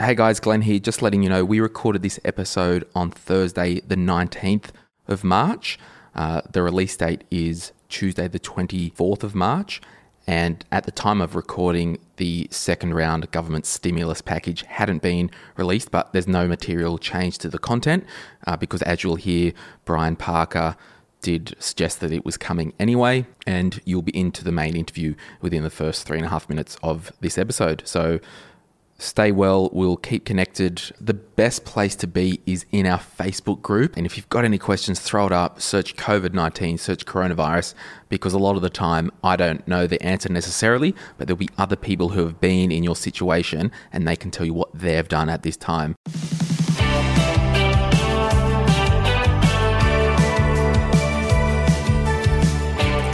Hey guys, Glen here. Just letting you know, we recorded this episode on Thursday, the 19th of March. Uh, the release date is Tuesday, the 24th of March. And at the time of recording, the second round government stimulus package hadn't been released, but there's no material change to the content uh, because, as you'll hear, Brian Parker did suggest that it was coming anyway, and you'll be into the main interview within the first three and a half minutes of this episode. So, Stay well. We'll keep connected. The best place to be is in our Facebook group. And if you've got any questions, throw it up. Search COVID 19, search coronavirus, because a lot of the time I don't know the answer necessarily, but there'll be other people who have been in your situation and they can tell you what they've done at this time.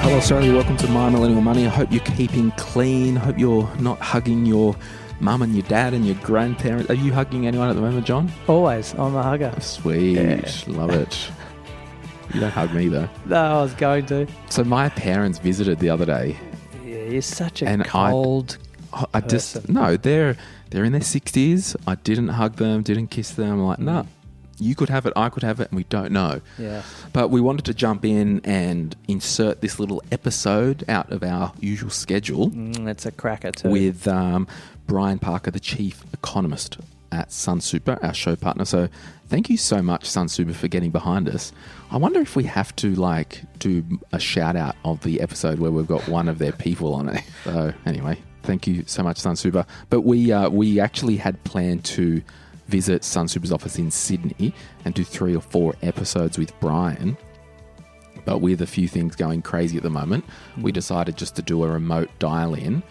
Hello, Australia. Welcome to My Millennial Money. I hope you're keeping clean. Hope you're not hugging your mum and your dad and your grandparents. Are you hugging anyone at the moment, John? Always. I'm a hugger. Sweet. Yeah. Love it. You don't hug me though. No, I was going to. So my parents visited the other day. Yeah, you're such a And cold. I- I just Person. no, they're they're in their sixties. I didn't hug them, didn't kiss them. I'm like, no, you could have it, I could have it, and we don't know. yeah. But we wanted to jump in and insert this little episode out of our usual schedule Mm, it's a cracker too. with um, Brian Parker, the chief economist at Sunsuper, our show partner. So thank you so much, Sunsuper, for getting behind us. I wonder if we have to like do a shout out of the episode where we've got one of their people on it. So anyway, thank you so much, Sunsuper. But we uh, we actually had planned to visit Sunsuper's office in Sydney and do three or four episodes with Brian. But with a few things going crazy at the moment, we decided just to do a remote dial in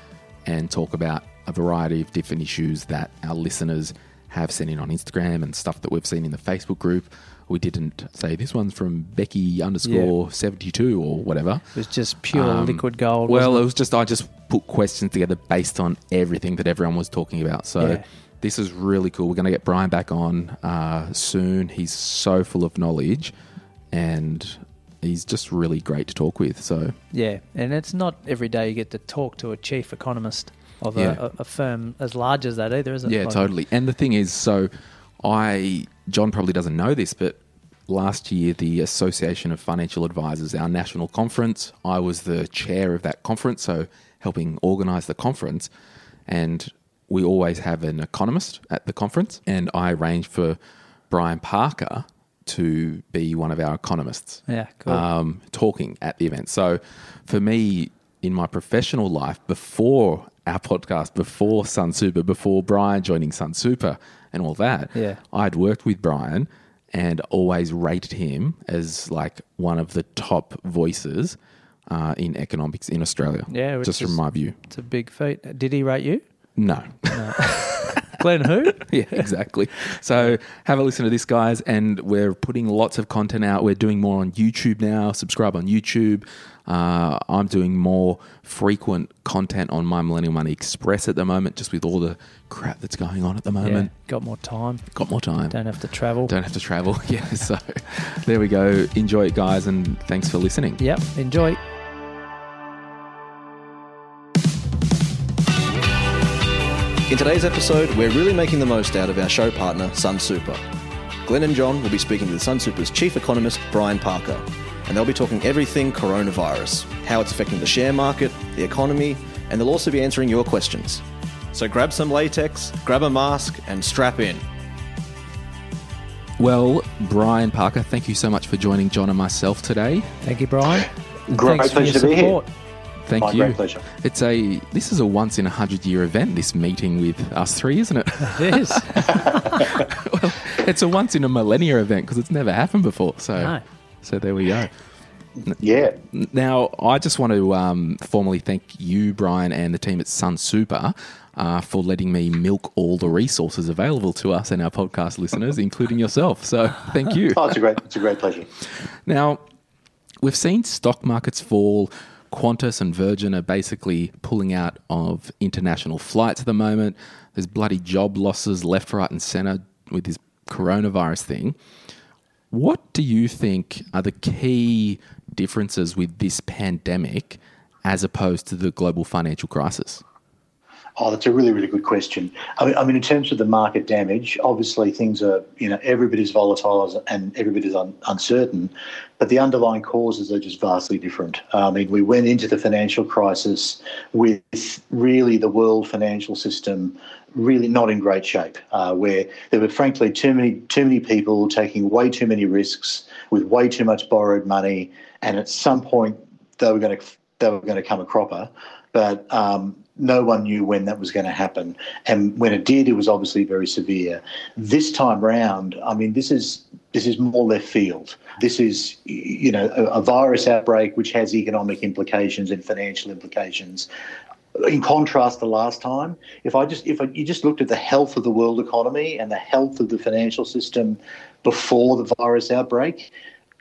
and talk about a variety of different issues that our listeners have sent in on Instagram and stuff that we've seen in the Facebook group. We didn't say this one's from Becky underscore 72 or whatever. it was just pure Um, liquid gold. Well, it wasn't was just, I just put questions together based on everything that everyone was talking about. So Yeah. This is really cool. We're going to get Brian back on uh, soon. He's so full of knowledge and he's just really great to talk with. So yeah, and it's not every day you get to talk to a chief economist of Yeah. a, a, a firm as large as that either, is it? Yeah, Like- totally. And the thing is, so I, John probably doesn't know this, but last year, the Association of Financial Advisors, our national conference, I was the chair of that conference, so helping organize the conference. And we always have an economist at the conference, and I arranged for Brian Parker to be one of our economists Yeah, cool. um, talking at the event. So for me, in my professional life, before our podcast, before Sunsuper, before Brian joining Sunsuper and all that, Yeah. I'd worked with Brian and always rated him as like one of the top voices uh, in economics in Australia. Yeah, just is- from my view. it's a big feat. Did he rate you? No. Glen who? yeah, exactly. So have a listen to this, guys. And we're putting lots of content out. We're doing more on YouTube now. Subscribe on YouTube. Uh, I'm doing more frequent content on My Millennial Money Express at the moment, just with all the crap that's going on at the yeah, moment. got more time. Got more time. Don't have to travel. Don't have to travel. Yeah, so there we go. Enjoy it, guys, and thanks for listening. Yep, enjoy. In today's episode, we're really making the most out of our show partner, Sun Super. Glen and John will be speaking with Sunsuper's chief economist, Brian Parker, and they'll be talking everything coronavirus, how it's affecting the share market, the economy, and they'll also be answering your questions. So grab some latex, grab a mask, and strap in. Well, Brian Parker, thank you so much for joining John and myself today. Thank you, Brian. Great thanks for your pleasure to be here. Support. Thank My you. great pleasure. It's a this is a once in a hundred year event. This meeting with us three, isn't it? It is. well, it's a once in a millennia event because it's never happened before. So, No. so there we go. Yeah. Now, I just want to um, formally thank you, Brian, and the team at Sunsuper uh, for letting me milk all the resources available to us and our podcast listeners, including yourself. So, thank you. Oh, it's a great, it's a great pleasure. Now, we've seen stock markets fall. Qantas and Virgin are basically pulling out of international flights at the moment. There's bloody job losses left, right, and centre with this coronavirus thing. What do you think are the key differences with this pandemic as opposed to the global financial crisis? Oh, that's a really, really good question. I mean, I mean, in terms of the market damage, obviously things are, you know, every bit is volatile and every bit is un- uncertain, but the underlying causes are just vastly different. I mean, we went into the financial crisis with really the world financial system really not in great shape, uh, where there were frankly too many too many people taking way too many risks with way too much borrowed money, and at some point they were going to they were going to come a cropper, but um, no one knew when that was going to happen. And when it did, it was obviously very severe. This time round, I mean, this is this is more left field. This is, you know, a, a virus outbreak which has economic implications and financial implications. In contrast to last time, if I just if I, you just looked at the health of the world economy and the health of the financial system before the virus outbreak,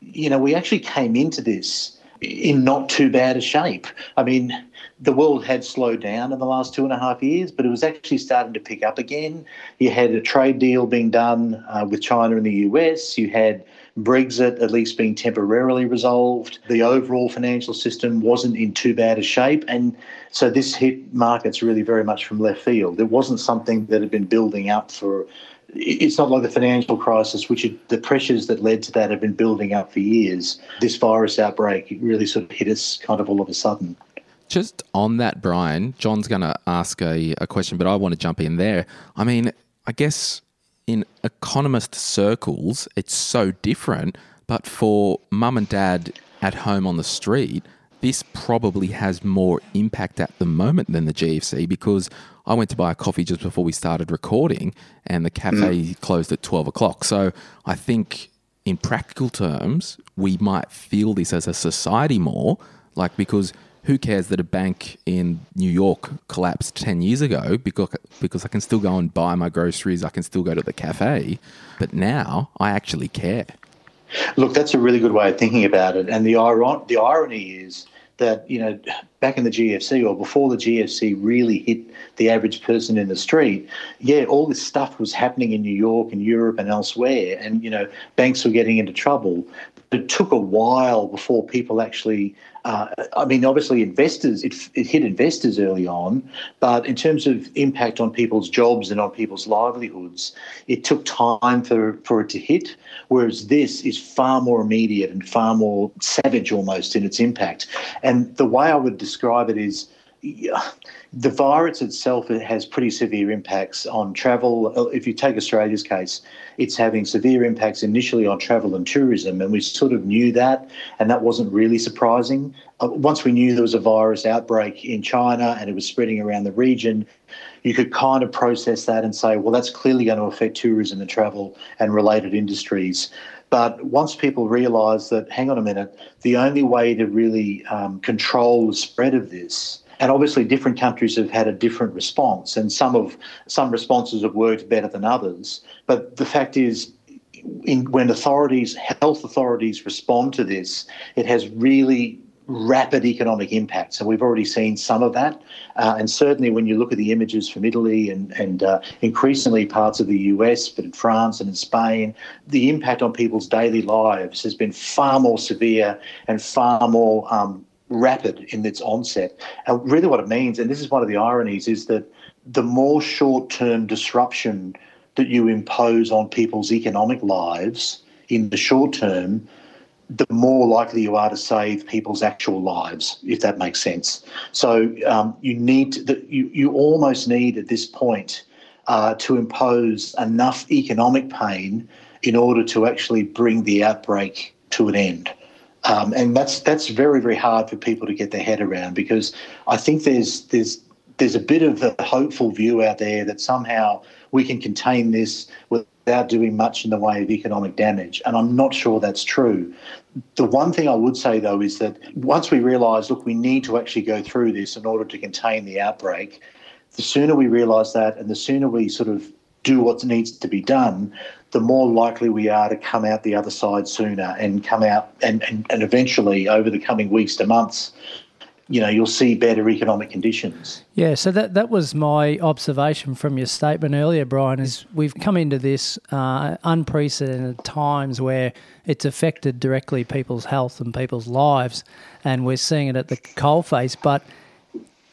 you know, we actually came into this in not too bad a shape. I mean, the world had slowed down in the last two and a half years, but it was actually starting to pick up again. You had a trade deal being done uh, with China and the US. You had Brexit at least being temporarily resolved. The overall financial system wasn't in too bad a shape. And so this hit markets really very much from left field. It wasn't something that had been building up for it's not like the financial crisis, which it, the pressures that led to that have been building up for years. This virus outbreak really sort of hit us kind of all of a sudden. Just on that, Brian, John's going to ask a, a question, but I want to jump in there. I mean, I guess in economist circles, it's so different, but for mum and dad at home on the street, this probably has more impact at the moment than the GFC because I went to buy a coffee just before we started recording and the cafe mm. closed at 12 o'clock. So I think in practical terms, we might feel this as a society more, like because who cares that a bank in New York collapsed 10 years ago because, because I can still go and buy my groceries, I can still go to the cafe. But now I actually care. Look, that's a really good way of thinking about it. And the, iron- the irony is that, you know, back in the GFC or before the GFC really hit the average person in the street, yeah, all this stuff was happening in New York and Europe and elsewhere. And, you know, banks were getting into trouble. But it took a while before people actually uh, I mean, obviously, investors, it, it hit investors early on, but in terms of impact on people's jobs and on people's livelihoods, it took time for, for it to hit. Whereas this is far more immediate and far more savage almost in its impact. And the way I would describe it is the virus itself it has pretty severe impacts on travel. If you take Australia's case, it's having severe impacts initially on travel and tourism, and we sort of knew that, and that wasn't really surprising. Uh, once we knew there was a virus outbreak in China and it was spreading around the region, you could kind of process that and say, well, that's clearly going to affect tourism and travel and related industries. But once people realise that, hang on a minute, the only way to really um, control the spread of this and obviously, different countries have had a different response, and some of some responses have worked better than others. But the fact is, in, when authorities, health authorities, respond to this, it has really rapid economic impacts, and we've already seen some of that. Uh, and certainly, when you look at the images from Italy and, and uh, increasingly parts of the US, but in France and in Spain, the impact on people's daily lives has been far more severe and far more um, rapid in its onset. And really, what it means, and this is one of the ironies, is that the more short term disruption that you impose on people's economic lives in the short term, the more likely you are to save people's actual lives, if that makes sense. So um, you need to, you you almost need at this point uh, to impose enough economic pain in order to actually bring the outbreak to an end. Um, and that's that's very very hard for people to get their head around because I think there's there's there's a bit of a hopeful view out there that somehow we can contain this without without doing much in the way of economic damage. And I'm not sure that's true. The one thing I would say, though, is that once we realise, look, we need to actually go through this in order to contain the outbreak, the sooner we realise that and the sooner we sort of do what needs to be done, the more likely we are to come out the other side sooner and come out and, and, and eventually over the coming weeks to months you know you'll see better economic conditions. Yeah, so that that was my observation from your statement earlier, Brian. Is we've come into this uh, unprecedented times where it's affected directly people's health and people's lives, and we're seeing it at the coalface. But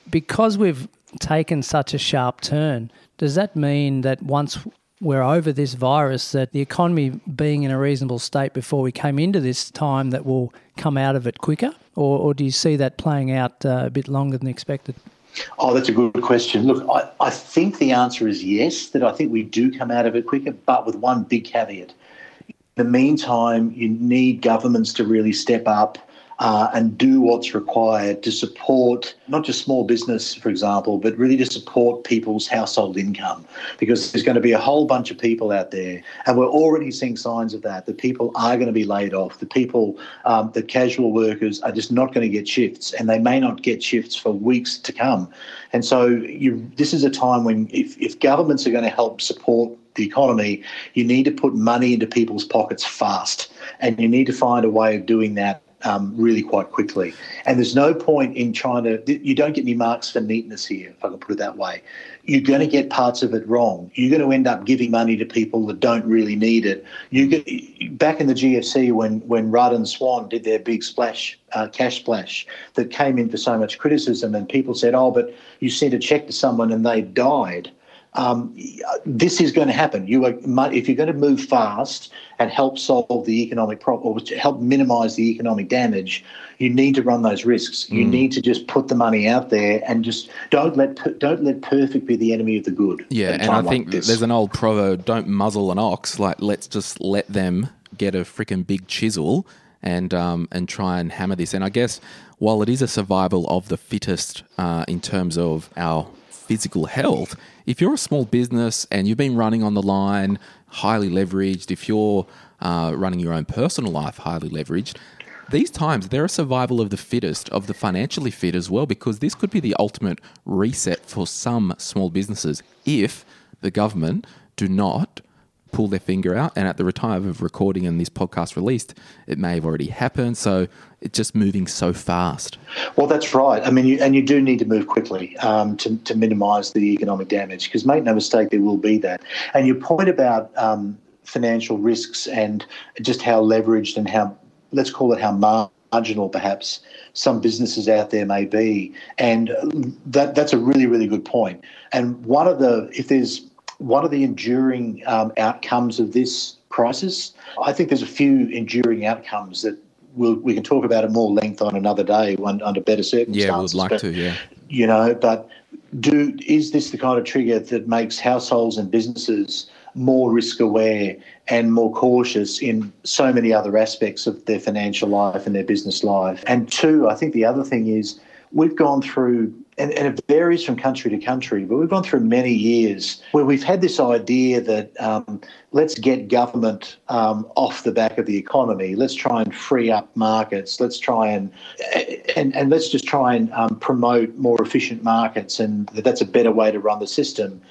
because we've taken such a sharp turn, does that mean that once we're over this virus, that the economy being in a reasonable state before we came into this time, that we'll come out of it quicker? Or, or do you see that playing out uh, a bit longer than expected? Oh, that's a good question. Look, I, I think the answer is yes, that I think we do come out of it quicker, but with one big caveat. In the meantime, you need governments to really step up uh, and do what's required to support not just small business, for example, but really to support people's household income. Because there's going to be a whole bunch of people out there, and we're already seeing signs of that. The people are going to be laid off. The people, um, the casual workers, are just not going to get shifts, and they may not get shifts for weeks to come. And so, you, this is a time when if, if governments are going to help support the economy, you need to put money into people's pockets fast. And you need to find a way of doing that um, really quite quickly. And there's no point in trying to, you don't get any marks for neatness here, if I can put it that way. You're going to get parts of it wrong. You're going to end up giving money to people that don't really need it. You get, back in the GFC when when Rudd and Swan did their big splash, uh, cash splash, that came in for so much criticism, and people said, "Oh, but you sent a check to someone and they died." Um, this is going to happen. You are, if you're going to move fast and help solve the economic problem or help minimise the economic damage, you need to run those risks. You mm. need to just put the money out there and just don't let don't let perfect be the enemy of the good. Yeah, and I think like there's an old proverb: "Don't muzzle an ox." Like let's just let them get a freaking big chisel and um, and try and hammer this. And I guess while it is a survival of the fittest uh, in terms of our physical health, if you're a small business and you've been running on the line, highly leveraged, if you're uh, running your own personal life, highly leveraged, these times they're a survival of the fittest, of the financially fit as well, because this could be the ultimate reset for some small businesses if the government do not pull their finger out. And at the time of recording and this podcast released, it may have already happened. So it's just moving so fast. Well, that's right. I mean, you, and you do need to move quickly um, to, to minimise the economic damage because, make no mistake, there will be that. And your point about um, financial risks and just how leveraged and how, let's call it how marginal perhaps some businesses out there may be. And that, that's a really, really good point. And one of the, if there's one of the enduring um, outcomes of this crisis, I think there's a few enduring outcomes that we'll, we can talk about at more length on another day when, under better circumstances. Yeah, we'd like but, to, yeah. You know, but do is this the kind of trigger that makes households and businesses more risk aware and more cautious in so many other aspects of their financial life and their business life? And two, I think the other thing is we've gone through and, and, it varies from country to country, but we've gone through many years where we've had this idea that um, let's get government um, off the back of the economy. Let's try and free up markets. Let's try and and, and let's just try and um, promote more efficient markets, and that's a better way to run the system.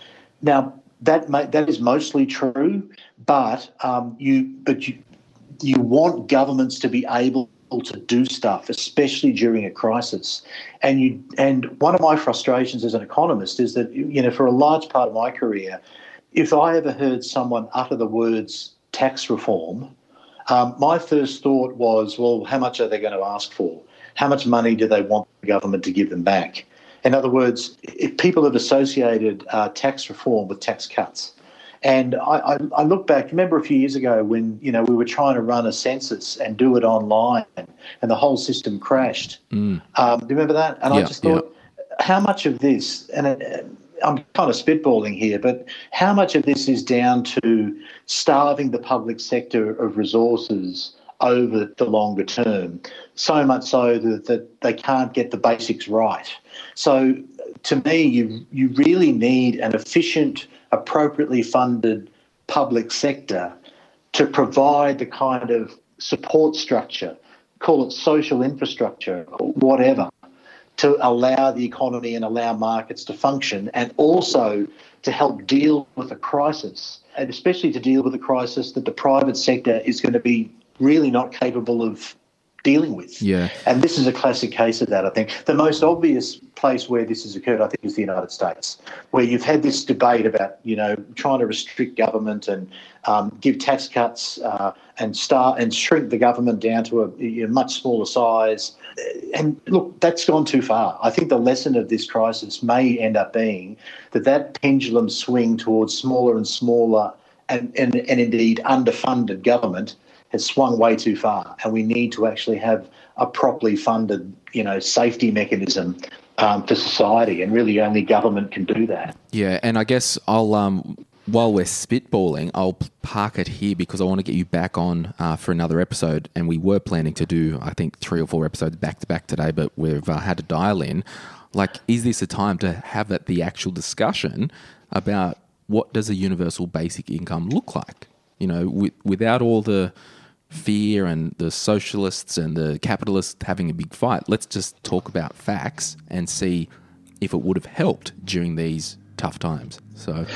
Now that may, that is mostly true, but um, you but you you want governments to be able to do stuff, especially during a crisis. And you and one of my frustrations as an economist is that you know for a large part of my career, if I ever heard someone utter the words tax reform, um, my first thought was, well, how much are they going to ask for? How much money do they want the government to give them back? In other words, if people have associated uh, tax reform with tax cuts, and I, I, I, look back, remember a few years ago when you know we were trying to run a census and do it online, and the whole system crashed. Mm. Um, do you remember that? And yeah, I just thought, yeah. how much of this? And it, I'm kind of spitballing here, but how much of this is down to starving the public sector of resources over the longer term? So much so that, that they can't get the basics right. So, to me, you you really need an efficient appropriately funded public sector to provide the kind of support structure, call it social infrastructure, whatever, to allow the economy and allow markets to function, and also to help deal with a crisis, and especially to deal with a crisis that the private sector is going to be really not capable of dealing with. Yeah. And this is a classic case of that, I think. The most obvious place where this has occurred, I think, is the United States, where you've had this debate about, you know, trying to restrict government and um, give tax cuts uh, and start and shrink the government down to a, a much smaller size. And look, that's gone too far. I think the lesson of this crisis may end up being that that pendulum swing towards smaller and smaller and, and, and indeed underfunded government has swung way too far, and we need to actually have a properly funded, you know, safety mechanism um, for society, and really only government can do that. Yeah, and I guess I'll um, while we're spitballing, I'll park it here because I want to get you back on uh, for another episode. And we were planning to do, I think, three or four episodes back to back today, but we've uh, had to dial in. Like, is this a time to have that, the actual discussion about what does a universal basic income look like? You know, with, without all the fear and the socialists and the capitalists having a big fight. Let's just talk about facts and see if it would have helped during these tough times. So,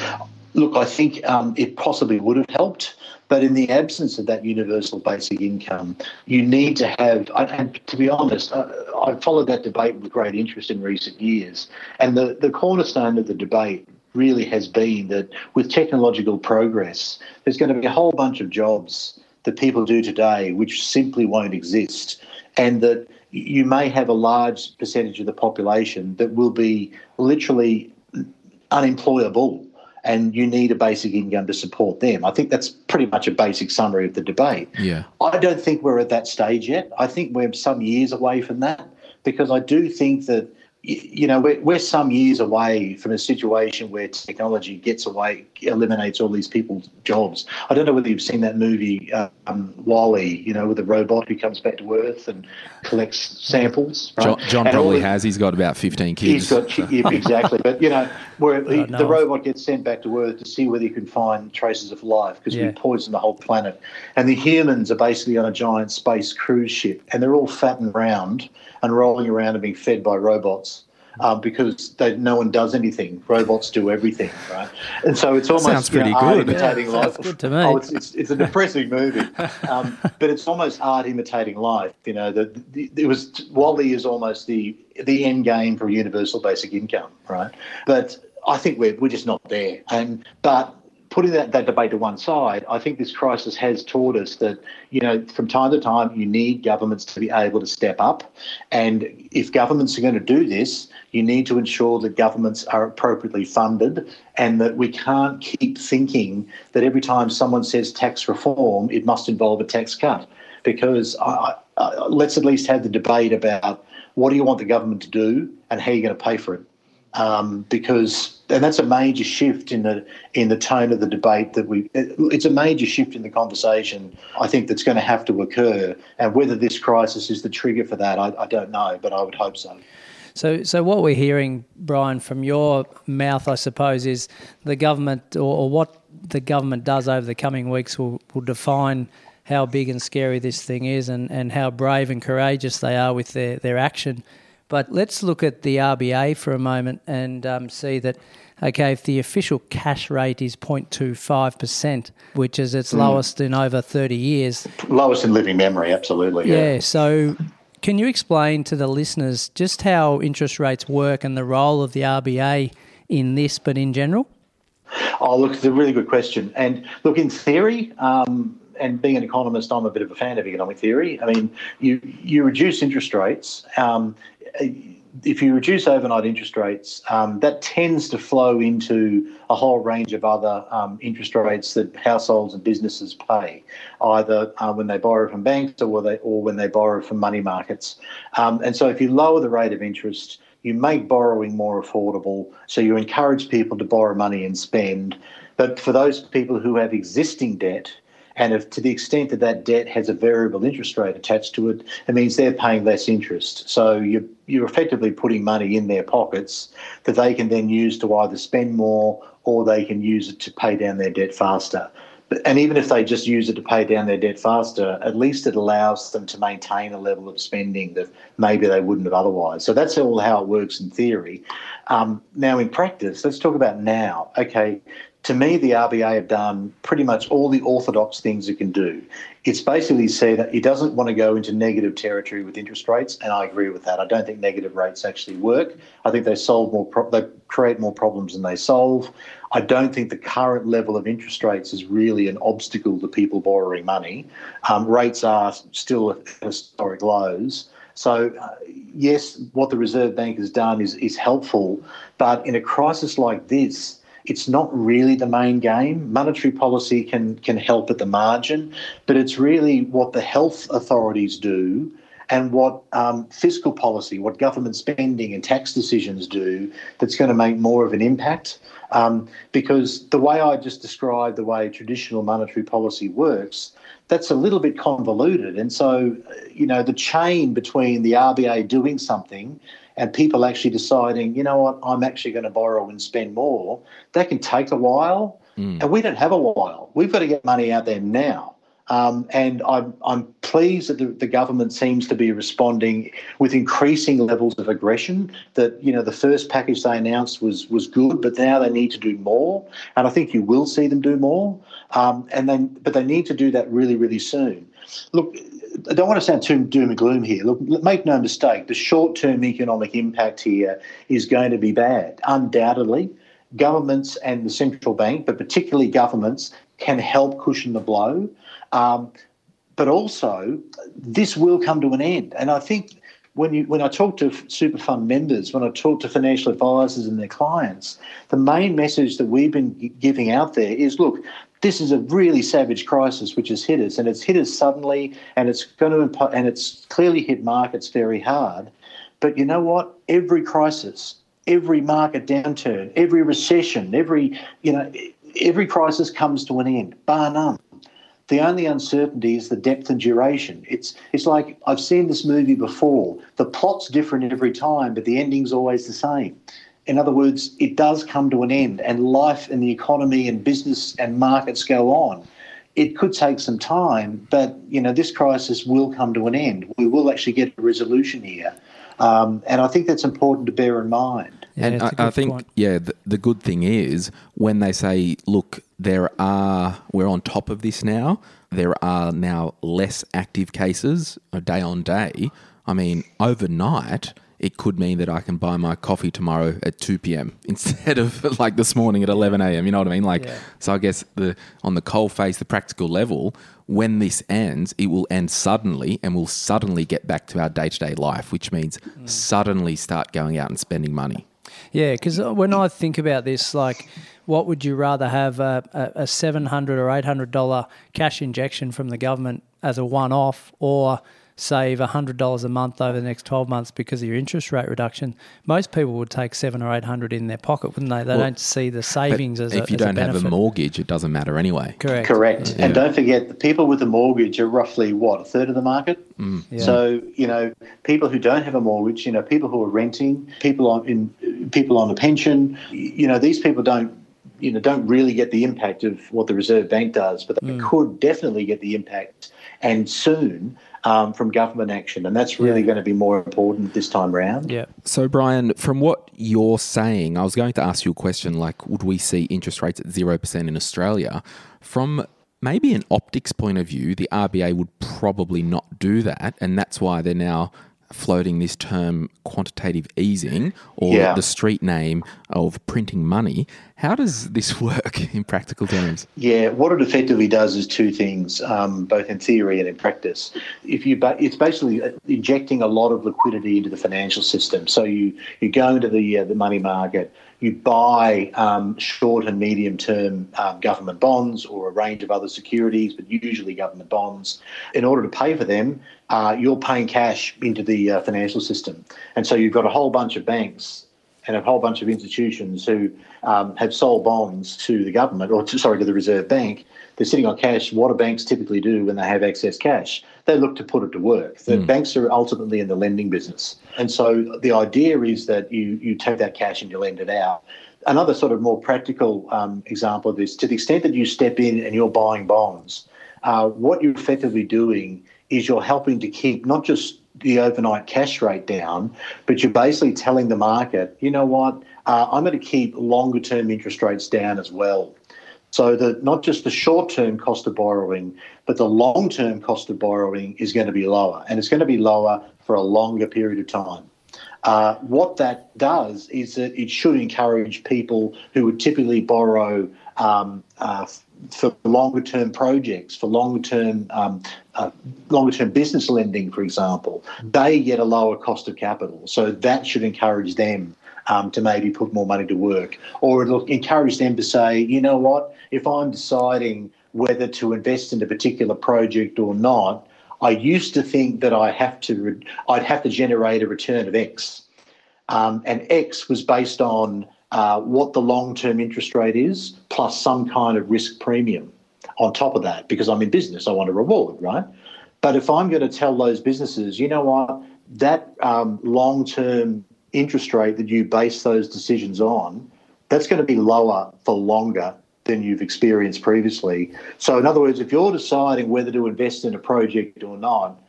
look, I think um, it possibly would have helped. But in the absence of that universal basic income, you need to have, and to be honest, I followed that debate with great interest in recent years. And the, the cornerstone of the debate really has been that with technological progress, there's going to be a whole bunch of jobs that people do today, which simply won't exist, and that you may have a large percentage of the population that will be literally unemployable and you need a basic income to support them. I think that's pretty much a basic summary of the debate. Yeah. I don't think we're at that stage yet. I think we're some years away from that because I do think that you know, we're, we're some years away from a situation where technology gets away, eliminates all these people's jobs. I don't know whether you've seen that movie, um, WALL-E, you know, with the robot who comes back to Earth and collects samples. Right? John, John probably the, has. He's got about 15 kids. He's got, yeah, exactly. But, you know, where he, the robot gets sent back to Earth to see whether he can find traces of life because yeah. we poison the whole planet. And the humans are basically on a giant space cruise ship and they're all fat and round and rolling around and being fed by robots. Um, because they, no one does anything. Robots do everything, right? And so it's almost sounds pretty you know, good. art imitating yeah, life. good to me. Oh, it's, it's, it's a depressing movie, um, but it's almost art imitating life. You know, the, the, it was WALL-E is almost the the end game for universal basic income, right? But I think we're we're just not there. And but putting that, that debate to one side, I think this crisis has taught us that, you know, from time to time, you need governments to be able to step up. And if governments are going to do this, you need to ensure that governments are appropriately funded and that we can't keep thinking that every time someone says tax reform, it must involve a tax cut. Because I, I, let's at least have the debate about what do you want the government to do and how you're going to pay for it um, because and that's a major shift in the in the tone of the debate that we it's a major shift in the conversation I think that's going to have to occur and whether this crisis is the trigger for that I, I don't know but I would hope so. So, so what we're hearing, Brian, from your mouth, I suppose, is the government or, or what the government does over the coming weeks will, will define how big and scary this thing is and, and how brave and courageous they are with their, their action. But let's look at the RBA for a moment and um, see that, okay, if the official cash rate is 0.25%, which is its mm. lowest in over 30 years. Lowest in living memory, absolutely. Yeah, yeah, so can you explain to the listeners just how interest rates work and the role of the RBA in this, but in general? Oh, look, it's a really good question. And look, in theory, um, and being an economist, I'm a bit of a fan of economic theory. I mean, you you reduce interest rates. Um, if you reduce overnight interest rates, um, that tends to flow into a whole range of other um, interest rates that households and businesses pay, either uh, when they borrow from banks or, they, or when they borrow from money markets. Um, and so, if you lower the rate of interest, you make borrowing more affordable. So you encourage people to borrow money and spend. But for those people who have existing debt, And if to the extent that that debt has a variable interest rate attached to it, it means they're paying less interest. So you're, you're effectively putting money in their pockets that they can then use to either spend more or they can use it to pay down their debt faster. And even if they just use it to pay down their debt faster, at least it allows them to maintain a level of spending that maybe they wouldn't have otherwise. So that's all how it works in theory. Um, now, in practice, let's talk about now. Okay, to me, the RBA have done pretty much all the orthodox things it can do. It's basically said that it doesn't want to go into negative territory with interest rates, and I agree with that. I don't think negative rates actually work. I think they solve more, pro- they create more problems than they solve. I don't think the current level of interest rates is really an obstacle to people borrowing money. Um, rates are still at historic lows. So, uh, yes, what the Reserve Bank has done is, is helpful, but in a crisis like this, it's not really the main game. Monetary policy can can help at the margin, but it's really what the health authorities do and what um, fiscal policy, what government spending and tax decisions do that's going to make more of an impact. Um, because the way I just described the way traditional monetary policy works, that's a little bit convoluted. And so, you know, the chain between the RBA doing something and people actually deciding, you know what, I'm actually going to borrow and spend more, that can take a while. Mm. And we don't have a while. We've got to get money out there now. Um, and I'm, I'm pleased that the, the, government seems to be responding with increasing levels of aggression. That you know the first package they announced was was good, but now they need to do more, and I think you will see them do more. Um, and then, but they need to do that really, really soon. Look, I don't want to sound too doom and gloom here. Look, make no mistake, the short term economic impact here is going to be bad, undoubtedly. Governments and the central bank, but particularly governments, can help cushion the blow. Um, but also, this will come to an end. And I think when you when I talk to super fund members, when I talk to financial advisors and their clients, the main message that we've been giving out there is: look, this is a really savage crisis which has hit us, and it's hit us suddenly, and it's going to and it's clearly hit markets very hard. But you know what? Every crisis, every market downturn, every recession, every you know, every crisis comes to an end, bar none. The only uncertainty is the depth and duration. It's it's like I've seen this movie before. The plot's different every time, but the ending's always the same. In other words, it does come to an end, and life and the economy and business and markets go on. It could take some time, but you know this crisis will come to an end. We will actually get a resolution here, um, and I think that's important to bear in mind. Yeah, and I, I, think, point. yeah, the, the good thing is when they say, look, there are, we're on top of this now, there are now less active cases day on day. I mean, overnight, it could mean that I can buy my coffee tomorrow at 2 p.m. instead of like this morning at 11 a.m. You know what I mean? Like, yeah. so I guess the on the coal face, the practical level, when this ends, it will end suddenly and we'll suddenly get back to our day to day life, which means mm. suddenly start going out and spending money. Yeah, because when I think about this, like, what would you rather have a, a, a 700 or $800 cash injection from the government as a one off or save $100 a month over the next 12 months because of your interest rate reduction, most people would take seven or 800 in their pocket, wouldn't they? They well, don't see the savings as If a, you don't a have a mortgage, it doesn't matter anyway. Correct. Correct. Yeah. And don't forget, the people with a mortgage are roughly, what, a third of the market? Mm. Yeah. So, you know, people who don't have a mortgage, you know, people who are renting, people on, in, people on a pension, you know, these people don't you know don't really get the impact of what the Reserve Bank does, but they mm. could definitely get the impact and soon um, from government action, and that's really yeah. going to be more important this time round. Yeah. So, Brian, from what you're saying, I was going to ask you a question like, would we see interest rates at zero percent in Australia? From maybe an optics point of view, the RBA would probably not do that, and that's why they're now floating this term quantitative easing or yeah. the street name of printing money. How does this work in practical terms? Yeah, what it effectively does is two things, um, both in theory and in practice. If you, it's basically injecting a lot of liquidity into the financial system. So you you go into the uh, the money market, you buy um, short and medium term um, government bonds or a range of other securities, but usually government bonds. In order to pay for them, uh, you're paying cash into the uh, financial system. And so you've got a whole bunch of banks and a whole bunch of institutions who um, have sold bonds to the government, or to, sorry, to the Reserve Bank, they're sitting on cash. What do banks typically do when they have excess cash? They look to put it to work. The mm. banks are ultimately in the lending business. And so the idea is that you, you take that cash and you lend it out. Another sort of more practical um, example of this, to the extent that you step in and you're buying bonds, uh, what you're effectively doing is you're helping to keep not just the overnight cash rate down, but you're basically telling the market, you know what, uh, I'm going to keep longer term interest rates down as well. So that not just the short term cost of borrowing, but the long term cost of borrowing is going to be lower, and it's going to be lower for a longer period of time. Uh, what that does is that it should encourage people who would typically borrow um, uh, for longer term projects, for longer term um, uh, longer term business lending, for example, they get a lower cost of capital. So that should encourage them um, to maybe put more money to work, or it'll encourage them to say, you know what, if I'm deciding whether to invest in a particular project or not, I used to think that I have to, I'd have to generate a return of X, um, and X was based on uh, what the long term interest rate is, plus some kind of risk premium on top of that, because I'm in business, I want a reward, right? But if I'm going to tell those businesses, you know what, that um, long term interest rate that you base those decisions on, that's going to be lower for longer than you've experienced previously. So, in other words, if you're deciding whether to invest in a project or not,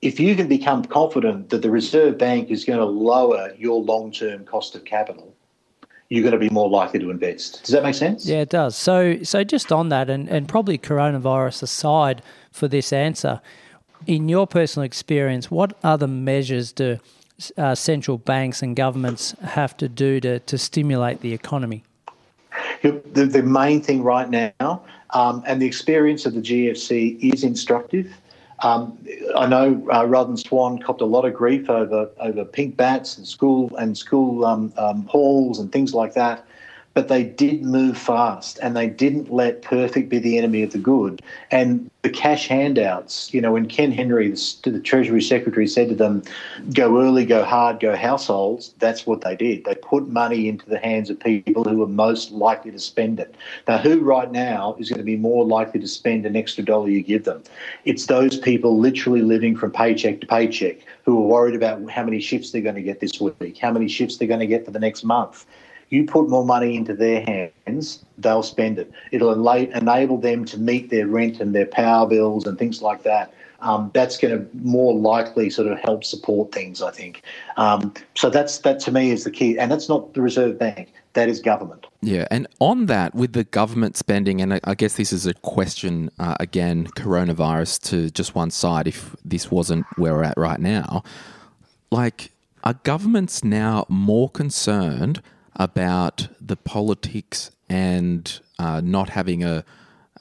if you can become confident that the Reserve Bank is going to lower your long term cost of capital, you're going to be more likely to invest. Does that make sense? Yeah, it does. So, so just on that, and, and probably coronavirus aside for this answer, in your personal experience, what other measures do uh, central banks and governments have to do to, to stimulate the economy? The, the main thing right now, um, and the experience of the GFC is instructive, um, I know uh, Rudd and Swan copped a lot of grief over over pink bats and school and school um, um, halls and things like that but they did move fast and they didn't let perfect be the enemy of the good. And the cash handouts, you know, when Ken Henry, the, the Treasury Secretary, said to them, go early, go hard, go households, that's what they did. They put money into the hands of people who were most likely to spend it. Now, who right now is going to be more likely to spend an extra dollar you give them? It's those people literally living from paycheck to paycheck who are worried about how many shifts they're going to get this week, how many shifts they're going to get for the next month you put more money into their hands, they'll spend it. It'll enable them to meet their rent and their power bills and things like that. Um, that's going to more likely sort of help support things, I think. Um, so that's that to me is the key, and that's not the Reserve Bank. That is government. Yeah, and on that, with the government spending, and I guess this is a question uh, again, coronavirus to just one side. If this wasn't where we're at right now, like, are governments now more concerned? About the politics and uh, not having a,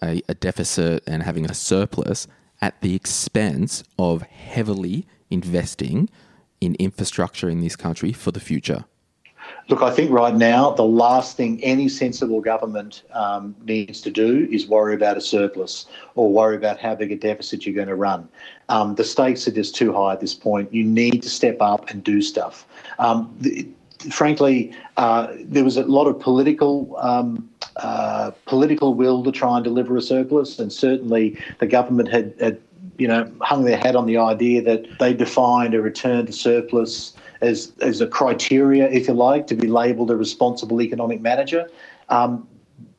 a, a deficit and having a surplus at the expense of heavily investing in infrastructure in this country for the future? Look, I think right now the last thing any sensible government um, needs to do is worry about a surplus or worry about how big a deficit you're going to run. Um, the stakes are just too high at this point. You need to step up and do stuff. Um, the, frankly, uh, there was a lot of political um, uh, political will to try and deliver a surplus, and certainly the government had, had, you know, hung their hat on the idea that they defined a return to surplus as as a criteria, if you like, to be labelled a responsible economic manager. Um,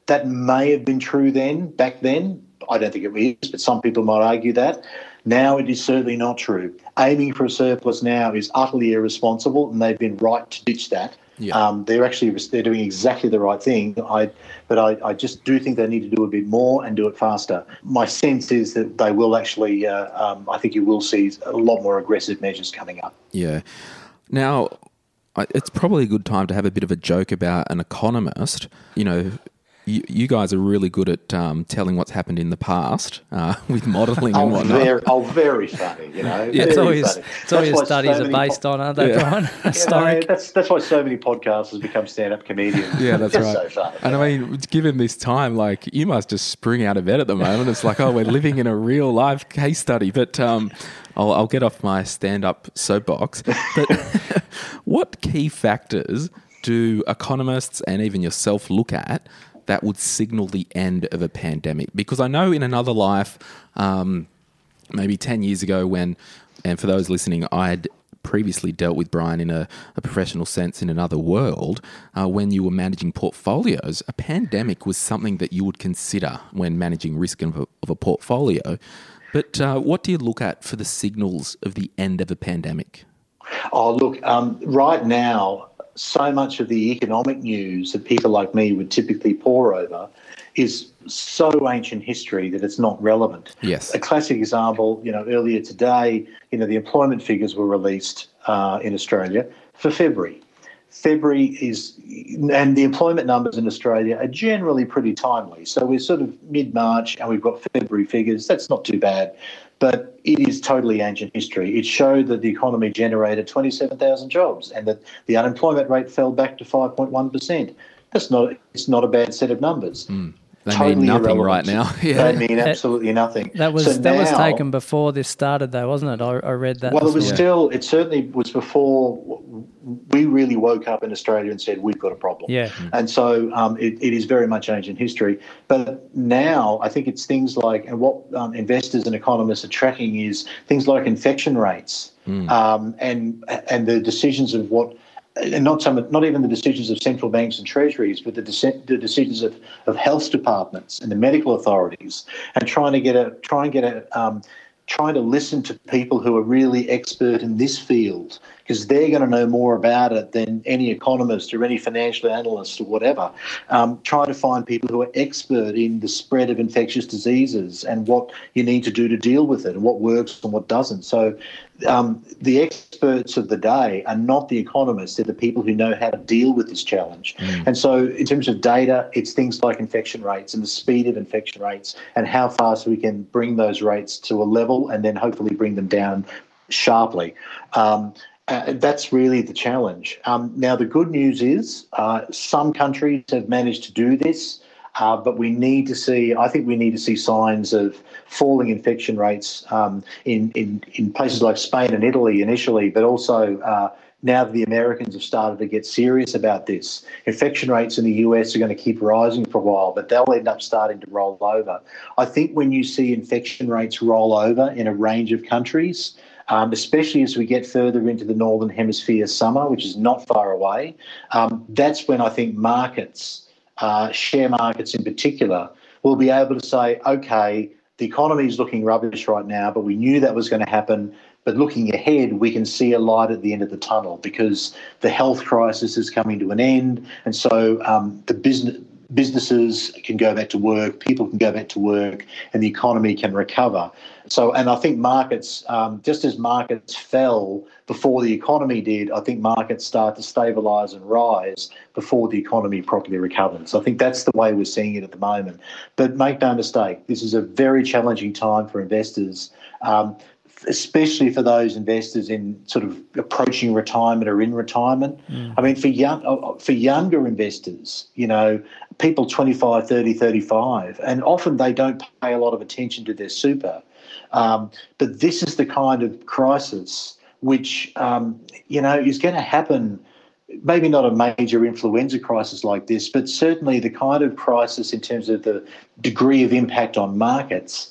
that may have been true then, back then. I don't think it is, but some people might argue that. Now it is certainly not true. Aiming for a surplus now is utterly irresponsible, and they've been right to ditch that. Yeah. Um, they're actually they're doing exactly the right thing. I, but I, I, just do think they need to do a bit more and do it faster. My sense is that they will actually. Uh, um, I think you will see a lot more aggressive measures coming up. Yeah. Now, it's probably a good time to have a bit of a joke about an economist. You know, you, you guys are really good at um, telling what's happened in the past uh, with modelling and oh, whatnot. Very, oh, very funny, you know. Yeah, it's always, it's always studies so are based po- on, aren't they, yeah. Brian? know, that's, that's why so many podcasters become stand-up comedians. Yeah, that's right. So and I mean, given this time, like, you must just spring out of bed at the moment. It's like, oh, we're living in a real life case study. But um, I'll, I'll get off my stand-up soapbox. But what key factors do economists and even yourself look at that would signal the end of a pandemic? Because I know in another life, um, maybe 10 years ago, when, and for those listening, I had previously dealt with Brian in a, a professional sense in another world, uh, when you were managing portfolios, a pandemic was something that you would consider when managing risk of a, of a portfolio. But uh, what do you look at for the signals of the end of a pandemic? Oh, look, um, right now, so much of the economic news that people like me would typically pore over is so ancient history that it's not relevant. Yes. A classic example, you know, earlier today, you know, the employment figures were released uh, in Australia for February. February is, and the employment numbers in Australia are generally pretty timely. So we're sort of mid March and we've got February figures. That's not too bad, but it is totally ancient history. It showed that the economy generated 27,000 jobs and that the unemployment rate fell back to 5.1%. That's not, it's not a bad set of numbers. Mm. They Totally mean nothing irrelevant. right now. yeah. They mean absolutely nothing. That was So that was taken before this started, though, wasn't it? I, I read that. Well, it was morning. still, it certainly was before we really woke up in Australia and said, we've got a problem. Yeah. And so um, it, it is very much ancient history. But now I think it's things like, and what um, investors and economists are tracking is things like infection rates um, and and the decisions of what. And not some, not even the decisions of central banks and treasuries, but the, deci- the decisions of, of health departments and the medical authorities, and trying to get a try and get a um, trying to listen to people who are really expert in this field because they're going to know more about it than any economist or any financial analyst or whatever. Um, try to find people who are expert in the spread of infectious diseases and what you need to do to deal with it and what works and what doesn't. So um, the experts of the day are not the economists, they're the people who know how to deal with this challenge. And so, in terms of data, it's things like infection rates and the speed of infection rates and how fast we can bring those rates to a level and then hopefully bring them down sharply. Um, uh, that's really the challenge. Um, now, the good news is uh, some countries have managed to do this. Uh, but we need to see, I think we need to see signs of falling infection rates um, in, in, in places like Spain and Italy initially, but also uh, now that the Americans have started to get serious about this. Infection rates in the US are going to keep rising for a while, but they'll end up starting to roll over. I think when you see infection rates roll over in a range of countries, um, especially as we get further into the northern hemisphere summer, which is not far away, um, that's when I think markets uh, share markets in particular, will be able to say, okay, the economy is looking rubbish right now, but we knew that was going to happen. But looking ahead, we can see a light at the end of the tunnel because the health crisis is coming to an end, and so um, the business businesses can go back to work, people can go back to work, and the economy can recover. So, and I think markets, um, just as markets fell before the economy did, I think markets start to stabilise and rise before the economy properly recovers. So I think that's the way we're seeing it at the moment. But make no mistake, this is a very challenging time for investors. Um, especially for those investors in sort of approaching retirement or in retirement. I mean, for young uh, for younger investors, you know, people 25, 30, 35, and often they don't pay a lot of attention to their super. Um, but this is the kind of crisis which, um, you know, is going to happen. Maybe not a major influenza crisis like this, but certainly the kind of crisis in terms of the degree of impact on markets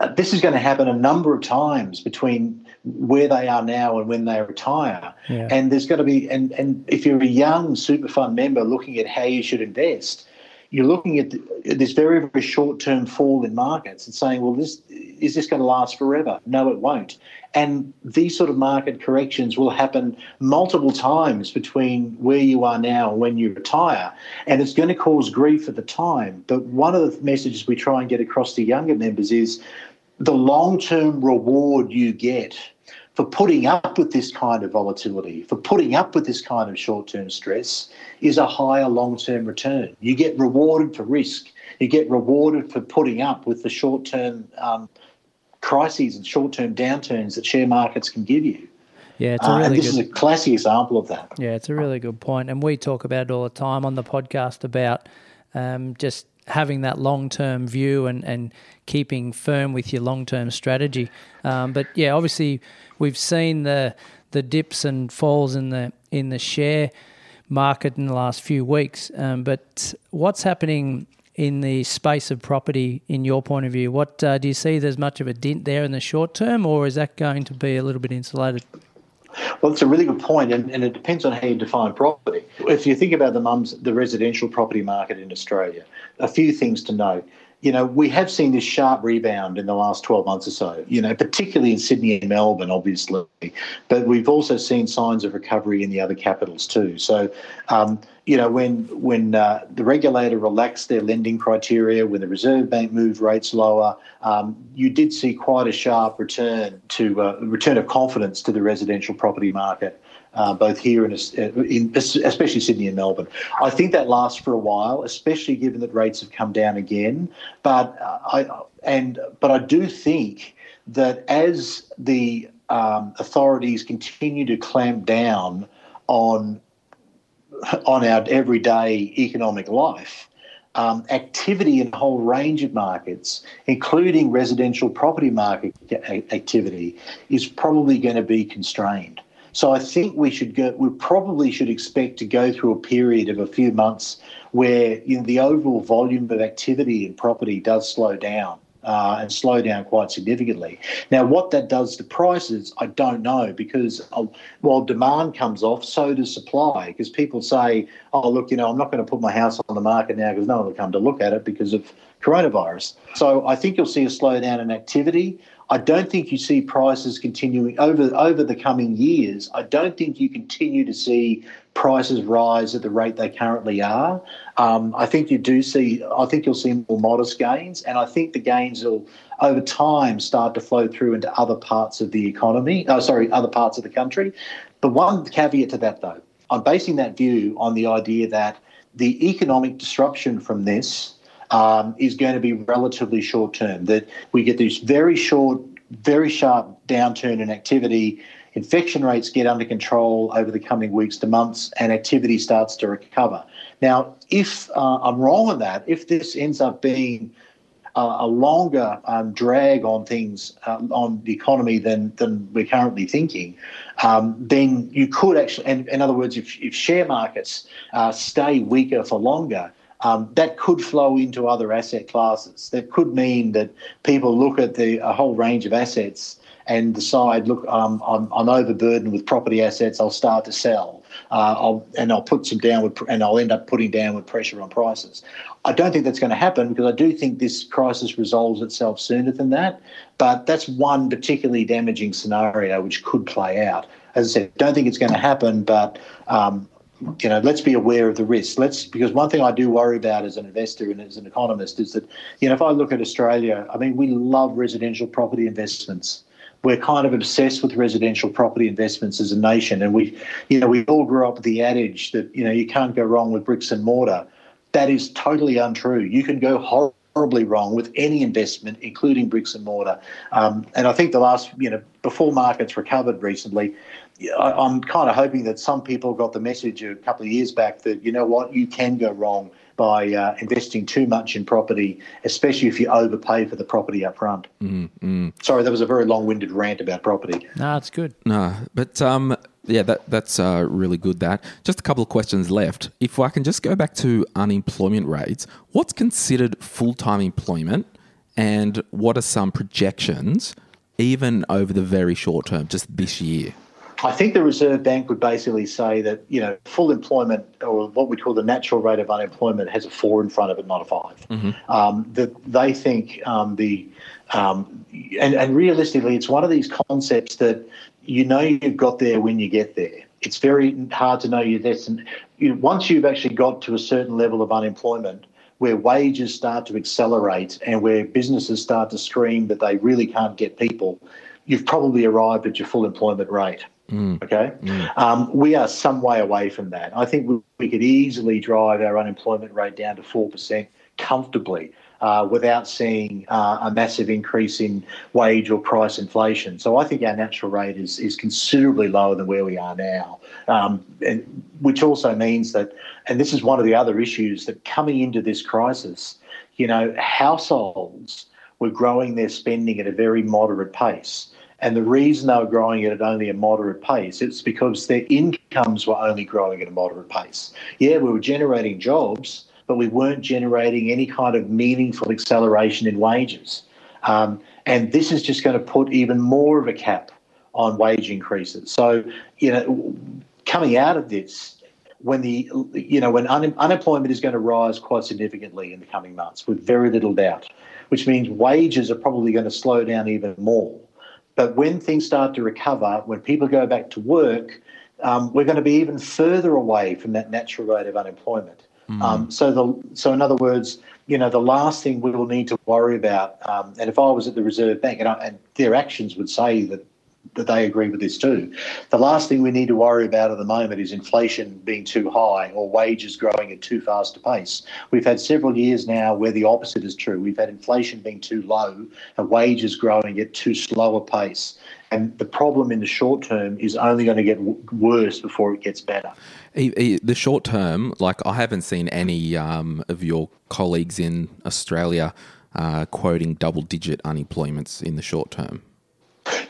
Uh, this is going to happen a number of times between where they are now and when they retire. Yeah. And there's got to be, and, and if you're a young super fund member looking at how you should invest, you're looking at, at this very, very short term fall in markets and saying, well, this is this going to last forever? No, it won't. And these sort of market corrections will happen multiple times between where you are now and when you retire. And it's going to cause grief at the time. But one of the messages we try and get across to younger members is the long term reward you get for putting up with this kind of volatility, for putting up with this kind of short term stress, is a higher long term return. You get rewarded for risk. You get rewarded for putting up with the short term um, crises and short term downturns that share markets can give you. Yeah, it's a Uh, and this good. is a classic example of that. Yeah, it's a really good point, and we talk about it all the time on the podcast about um, just having that long term view and, and keeping firm with your long term strategy. Um, but yeah, obviously we've seen the the dips and falls in the in the share market in the last few weeks. Um, but what's happening in the space of property in your point of view? What uh, do you see? There's much of a dent there in the short term, or is that going to be a little bit insulated? Well, it's a really good point, and, and it depends on how you define property. If you think about the mums, the residential property market in Australia, a few things to note you know, we have seen this sharp rebound in the last 12 months or so, you know, particularly in Sydney and Melbourne, obviously. But we've also seen signs of recovery in the other capitals too. So, um, you know, when when uh, the regulator relaxed their lending criteria, when the Reserve Bank moved rates lower, um, you did see quite a sharp return to uh, return of confidence to the residential property market uh, both here and in, especially Sydney and Melbourne. I think that lasts for a while, especially given that rates have come down again. But uh, I and but I do think that as the um, authorities continue to clamp down on on our everyday economic life. Um, activity in a whole range of markets, including residential property market activity, is probably going to be constrained. So I think we should go. We probably should expect to go through a period of a few months where you know, the overall volume of activity in property does slow down. Uh, and slow down quite significantly. Now, what that does to prices, I don't know because uh, while demand comes off, so does supply. Because people say, "Oh, look, you know, I'm not going to put my house on the market now because no one will come to look at it because of coronavirus." So I think you'll see a slowdown in activity. I don't think you see prices continuing over over the coming years. I don't think you continue to see prices rise at the rate they currently are. Um, I think you do see. I think you'll see more modest gains, and I think the gains will over time start to flow through into other parts of the economy. Oh, sorry, other parts of the country. The one caveat to that, though, I'm basing that view on the idea that the economic disruption from this um, is going to be relatively short term. That we get this very short, very sharp downturn in activity. Infection rates get under control over the coming weeks to months, and activity starts to recover. Now, if uh, I'm wrong on that, if this ends up being uh, a longer um, drag on things uh, on the economy than than we're currently thinking, um, then you could actually, and in other words, if, if share markets uh, stay weaker for longer, um, that could flow into other asset classes. That could mean that people look at the a whole range of assets and decide, look, um, I'm, I'm overburdened with property assets. I'll start to sell, uh, I'll, and I'll put some downward, and I'll end up putting downward pressure on prices. I don't think that's going to happen because I do think this crisis resolves itself sooner than that. But that's one particularly damaging scenario which could play out. As I said, don't think it's going to happen, but um, you know, let's be aware of the risks. Let's because one thing I do worry about as an investor and as an economist is that, you know, if I look at Australia, I mean, we love residential property investments. We're kind of obsessed with residential property investments as a nation, and we, you know, we all grew up with the adage that you know you can't go wrong with bricks and mortar. That is totally untrue. You can go horribly wrong with any investment, including bricks and mortar. Um, and I think the last, you know, before markets recovered recently, I'm kind of hoping that some people got the message a couple of years back that you know what you can go wrong by uh, investing too much in property, especially if you overpay for the property up front. Mm, Sorry, that was a very long-winded rant about property. No, it's good. No, but um, yeah, that that's uh, really good. That just a couple of questions left. If I can just go back to unemployment rates, what's considered full-time employment, and what are some projections, even over the very short term, just this year? I think the Reserve Bank would basically say that you know full employment or what we call the natural rate of unemployment has a four in front of it, not a 5 mm-hmm. um, that they think um, the um, and, and realistically, it's one of these concepts that you know you've got there when you get there. It's very hard to know you're there. You once you've actually got to a certain level of unemployment, where wages start to accelerate and where businesses start to scream that they really can't get people, you've probably arrived at your full employment rate. Mm. Okay, mm. Um, we are some way away from that. I think we, we could easily drive our unemployment rate down to four percent comfortably uh, without seeing uh, a massive increase in wage or price inflation. So I think our natural rate is is considerably lower than where we are now, um, and, which also means that, and this is one of the other issues that coming into this crisis, you know, households were growing their spending at a very moderate pace And the reason they were growing it at only a moderate pace, it's because their incomes were only growing at a moderate pace. Yeah, we were generating jobs, but we weren't generating any kind of meaningful acceleration in wages. Um, and this is just going to put even more of a cap on wage increases. So, you know, coming out of this, when the you know when un- unemployment is going to rise quite significantly in the coming months, with very little doubt, which means wages are probably going to slow down even more. But when things start to recover, when people go back to work, um, we're going to be even further away from that natural rate of unemployment. Mm. Um, so the so in other words, you know, the last thing we will need to worry about, um, and if I was at the Reserve Bank, and, I, and their actions would say that that they agree with this too. The last thing we need to worry about at the moment is inflation being too high or wages growing at too fast a pace. We've had several years now where the opposite is true. We've had inflation being too low and wages growing at too slow a pace. And the problem in the short term is only going to get worse before it gets better. The short term, like I haven't seen any um, of your colleagues in Australia uh, quoting double digit unemployments in the short term.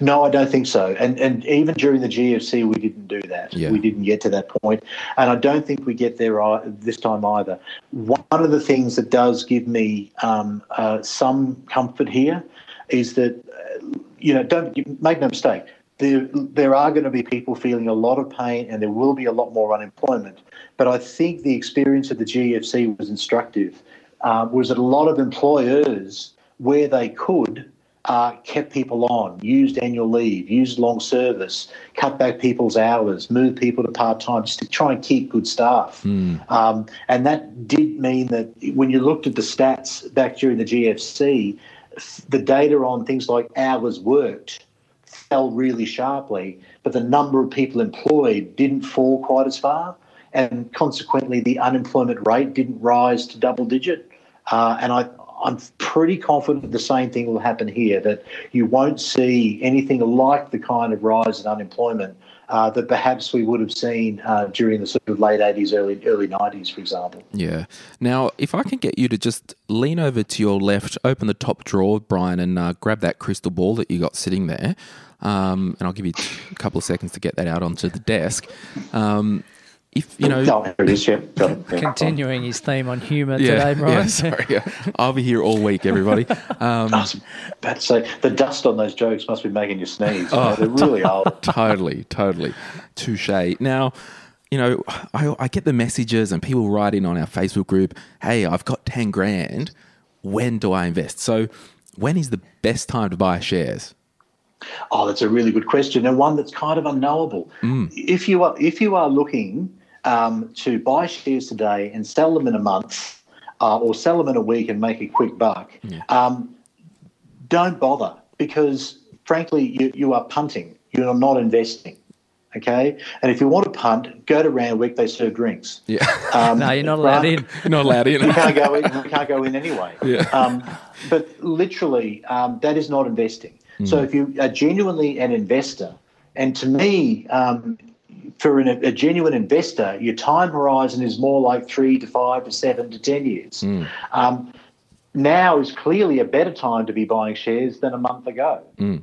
No, I don't think so. And and even during the GFC, we didn't do that. Yeah. We didn't get to that point. and I don't think we get there this time either. One of the things that does give me um, uh, some comfort here is that uh, you know don't make no mistake there, there are going to be people feeling a lot of pain and there will be a lot more unemployment. But I think the experience of the GFC was instructive, uh, was that a lot of employers, where they could, uh, kept people on, used annual leave, used long service, cut back people's hours, moved people to part time just to try and keep good staff. Mm. Um, and that did mean that when you looked at the stats back during the GFC, the data on things like hours worked fell really sharply, but the number of people employed didn't fall quite as far. And consequently, the unemployment rate didn't rise to double digit. Uh, and I, I'm pretty confident the same thing will happen here, that you won't see anything like the kind of rise in unemployment uh, that perhaps we would have seen uh, during the sort of late 80s, early early 90s, for example. Yeah. Now, if I can get you to just lean over to your left, open the top drawer, Brian, and uh, grab that crystal ball that you got sitting there. Um, and I'll give you a couple of seconds to get that out onto the desk. Um, if you know, no, it is, yeah. continuing his theme on humour yeah, today, Brian. Yeah, sorry, yeah. I'll be here all week, everybody. Um, I was about to say the dust on those jokes must be making you sneeze. Oh, you know, they're really old. totally, totally, touche. Now. You know, I, I get the messages and people write in on our Facebook group, hey, I've got 10 grand. When do I invest? So, when is the best time to buy shares? Oh, that's a really good question and one that's kind of unknowable. Mm. If you are if you are looking um, to buy shares today and sell them in a month, uh, or sell them in a week and make a quick buck, yeah. um, don't bother because frankly you, you are punting. You're not investing. Okay, and if you want to punt, go to Randwick. They serve drinks. Yeah. Um, no, you're not allowed right? in. You're not allowed in. you can't go in. You can't go in anyway. Yeah. Um, but literally, um, that is not investing. Mm. So if you are genuinely an investor, and to me, um, for an, a genuine investor, your time horizon is more like three to five to seven to ten years. Mm. Um, now is clearly a better time to be buying shares than a month ago. Mm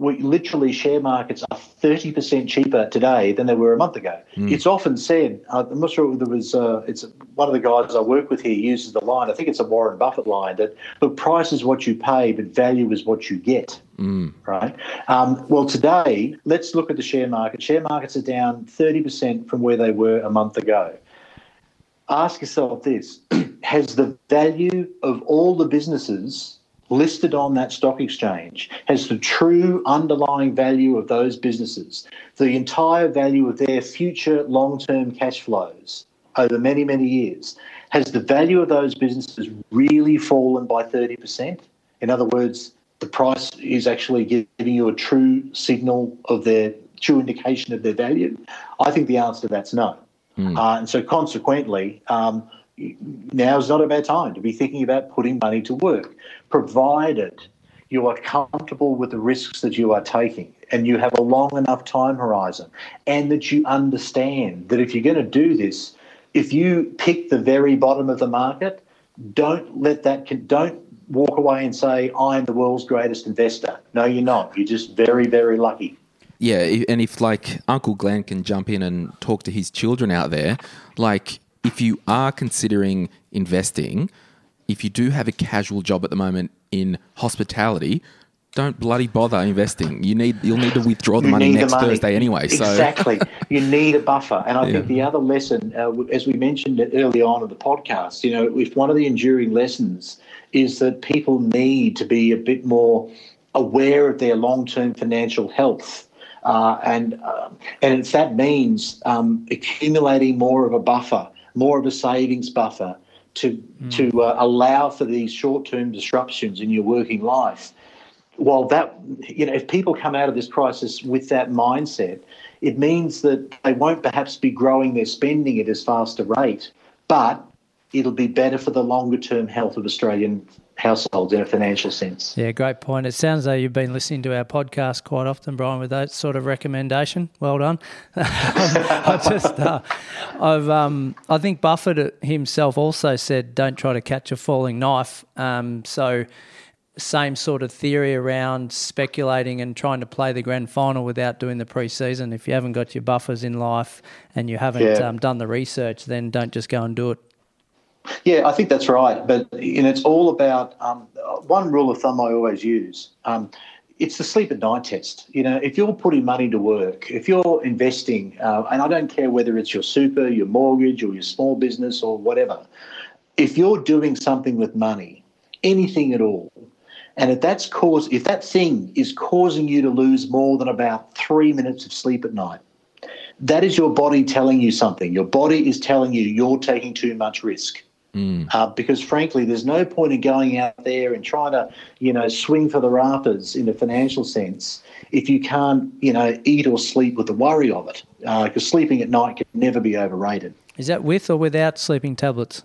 we literally share markets are 30% cheaper today than they were a month ago. Mm. It's often said, uh, I'm not sure there was, uh, it's one of the guys I work with here uses the line, I think it's a Warren Buffett line, that look, price is what you pay, but value is what you get. Mm. Right. Um, well, today, let's look at the share market. Share markets are down 30% from where they were a month ago. Ask yourself this Has the value of all the businesses listed on that stock exchange has the true underlying value of those businesses, the entire value of their future long term cash flows over many, many years. Has the value of those businesses really fallen by 30%? In other words, the price is actually giving you a true signal of their true indication of their value? I think the answer to that's no. Mm. Uh, and so, consequently, um, now is not a bad time to be thinking about putting money to work, provided you are comfortable with the risks that you are taking and you have a long enough time horizon, and that you understand that if you're going to do this, if you pick the very bottom of the market, don't let that don't walk away and say I'm the world's greatest investor. No, you're not. You're just very very lucky. Yeah, and if like Uncle Glen can jump in and talk to his children out there, like if you are considering investing, if you do have a casual job at the moment in hospitality, don't bloody bother investing. You need you'll need to withdraw the you money next the money. Thursday anyway. So exactly, you need a buffer. And I yeah. think the other lesson, uh, as we mentioned early on in the podcast, you know, if one of the enduring lessons is that people need to be a bit more aware of their long-term financial health uh, and uh, and that means um, accumulating more of a buffer, more of a savings buffer to mm. to uh, allow for these short-term disruptions in your working life. While that, you know, if people come out of this crisis with that mindset, it means that they won't perhaps be growing their spending at as fast a rate, but it'll be better for the longer term health of Australian households in a financial sense. Yeah, great point. It sounds like you've been listening to our podcast quite often, Brian, with that sort of recommendation. Well done. I just, uh, I've, um, I think Buffett himself also said, "Don't try to catch a falling knife." Um, so, same sort of theory around speculating and trying to play the grand final without doing the pre-season. If you haven't got your buffers in life and you haven't yeah. um, done the research, then don't just go and do it. Yeah, I think that's right. But know, it's all about um, one rule of thumb I always use. Um, it's the sleep at night test. You know, if you're putting money to work, if you're investing, uh, and I don't care whether it's your super, your mortgage, or your small business, or whatever, if you're doing something with money, anything at all, and if that's cause, if that thing is causing you to lose more than about three minutes of sleep at night, that is your body telling you something. Your body is telling you you're taking too much risk. Mm. Uh, because frankly, there's no point in going out there and trying to, you know, swing for the rafters in a financial sense if you can't, you know, eat or sleep with the worry of it. Because uh, sleeping at night can never be overrated. Is that with or without sleeping tablets?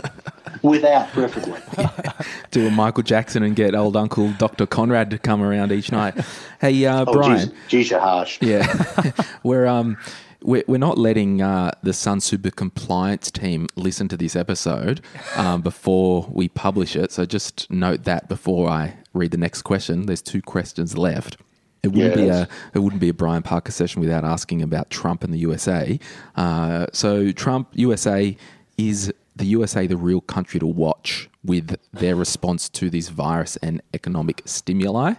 without, preferably. Do a Michael Jackson and get old Uncle Dr. Conrad to come around each night. Hey, uh, oh, Brian. Geez, geez, you're harsh. Yeah, we're um we're, we're not letting uh, the Sunsuper compliance team listen to this episode um, before we publish it. So just note that before I read the next question. There's two questions left. It wouldn't yes. be a it wouldn't be a Brian Parker session without asking about Trump and the USA. Uh, so Trump USA is the USA the real country to watch with their response to this virus and economic stimuli,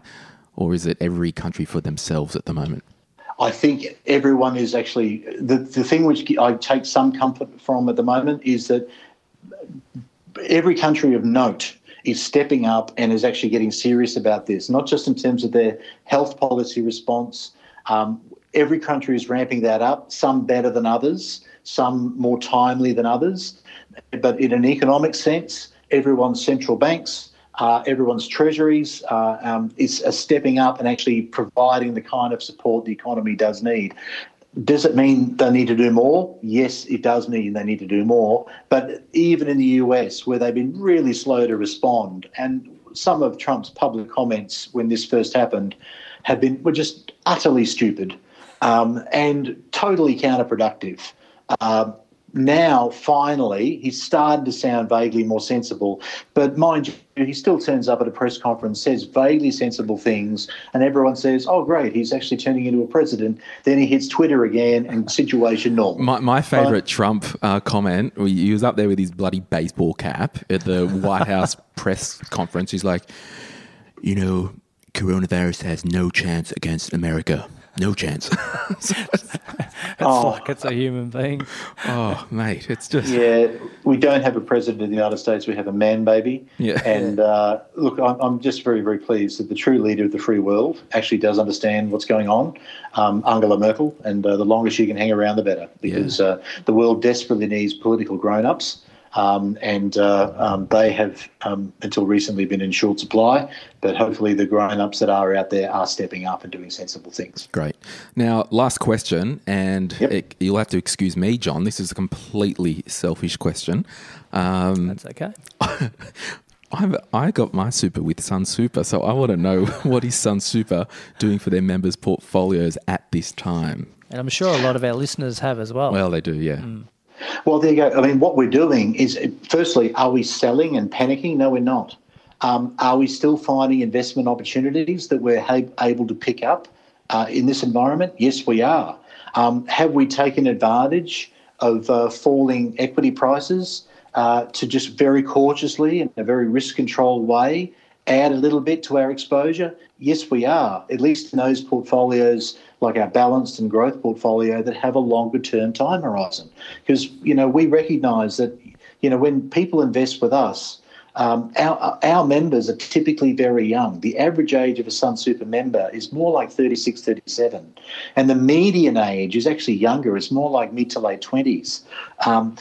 or is it every country for themselves at the moment? I think everyone is actually the, the thing which I take some comfort from at the moment is that every country of note is stepping up and is actually getting serious about this, not just in terms of their health policy response. Um, every country is ramping that up, some better than others, some more timely than others. But in an economic sense, everyone's central banks, uh, everyone's treasuries uh, um, is uh, stepping up and actually providing the kind of support the economy does need. Does it mean they need to do more? Yes, it does mean they need to do more. But even in the US, where they've been really slow to respond, and some of Trump's public comments when this first happened have been were just utterly stupid um, and totally counterproductive. Uh, now finally he's starting to sound vaguely more sensible. But mind you, he still turns up at a press conference, says vaguely sensible things, and everyone says, "Oh, great, he's actually turning into a president." Then he hits Twitter again, and situation normal. My, my favourite Trump uh, comment, he was up there with his bloody baseball cap at the White House press conference. He's like, "You know, coronavirus has no chance against America." No chance. it's oh. like it's a human being. Oh, mate, it's just. Yeah, we don't have a president in the United States. We have a man baby. Yeah. And uh, look, I'm, I'm, just very, very pleased that the true leader of the free world actually does understand what's going on, um, Angela Merkel. And uh, the longer she can hang around, the better, because yeah. uh, the world desperately needs political grown ups. Um, and uh, um, they have um, until recently been in short supply. But hopefully, the grown-ups that are out there are stepping up and doing sensible things. Great. Now, last question, and yep. it, you'll have to excuse me, John. This is a completely selfish question. Um, That's okay. I've, I got my super with Sunsuper, so I want to know what is Sunsuper doing for their members' portfolios at this time. And I'm sure a lot of our listeners have as well. Well, they do, yeah. Mm. Well, there you go. I mean, what we're doing is, firstly, are we selling and panicking? No, we're not. Um, are we still finding investment opportunities that we're ha- able to pick up uh, in this environment? Yes, we are. Um, have we taken advantage of uh, falling equity prices uh, to just very cautiously, in a very risk controlled way, add a little bit to our exposure? Yes, we are, at least in those portfolios like our balanced and growth portfolio that have a longer term time horizon. Because, you know, we recognise that, you know, when people invest with us, um, our, our members are typically very young. The average age of a Sunsuper member is more like 36, 37. And the median age is actually younger. It's more like mid to late 20s. Um,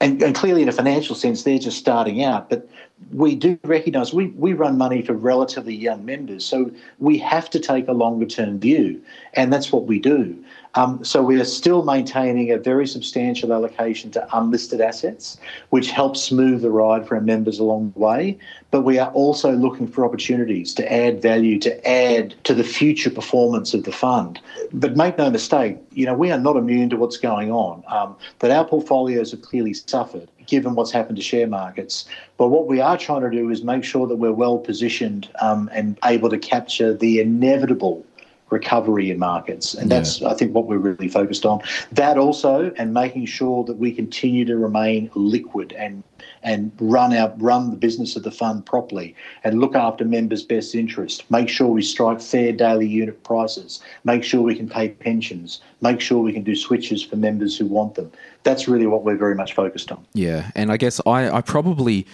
and, and, clearly, in a financial sense, they're just starting out. But we do recognise we, we run money for relatively young members. So we have to take a longer term view. And that's what we do. Um, so we are still maintaining a very substantial allocation to unlisted assets, which helps smooth the ride for our members along the way. But we are also looking for opportunities to add value, to add to the future performance of the fund. But make no mistake, you know, we are not immune to what's going on. Um, that our portfolios have clearly suffered given what's happened to share markets. But what we are trying to do is make sure that we're well positioned um, and able to capture the inevitable recovery in markets. And that's, yeah. I think, what we're really focused on. That also, and making sure that we continue to remain liquid and and run our run the business of the fund properly and look after members' best interest. Make sure we strike fair daily unit prices. Make sure we can pay pensions. Make sure we can do switches for members who want them. That's really what we're very much focused on. Yeah, and I guess I, I probably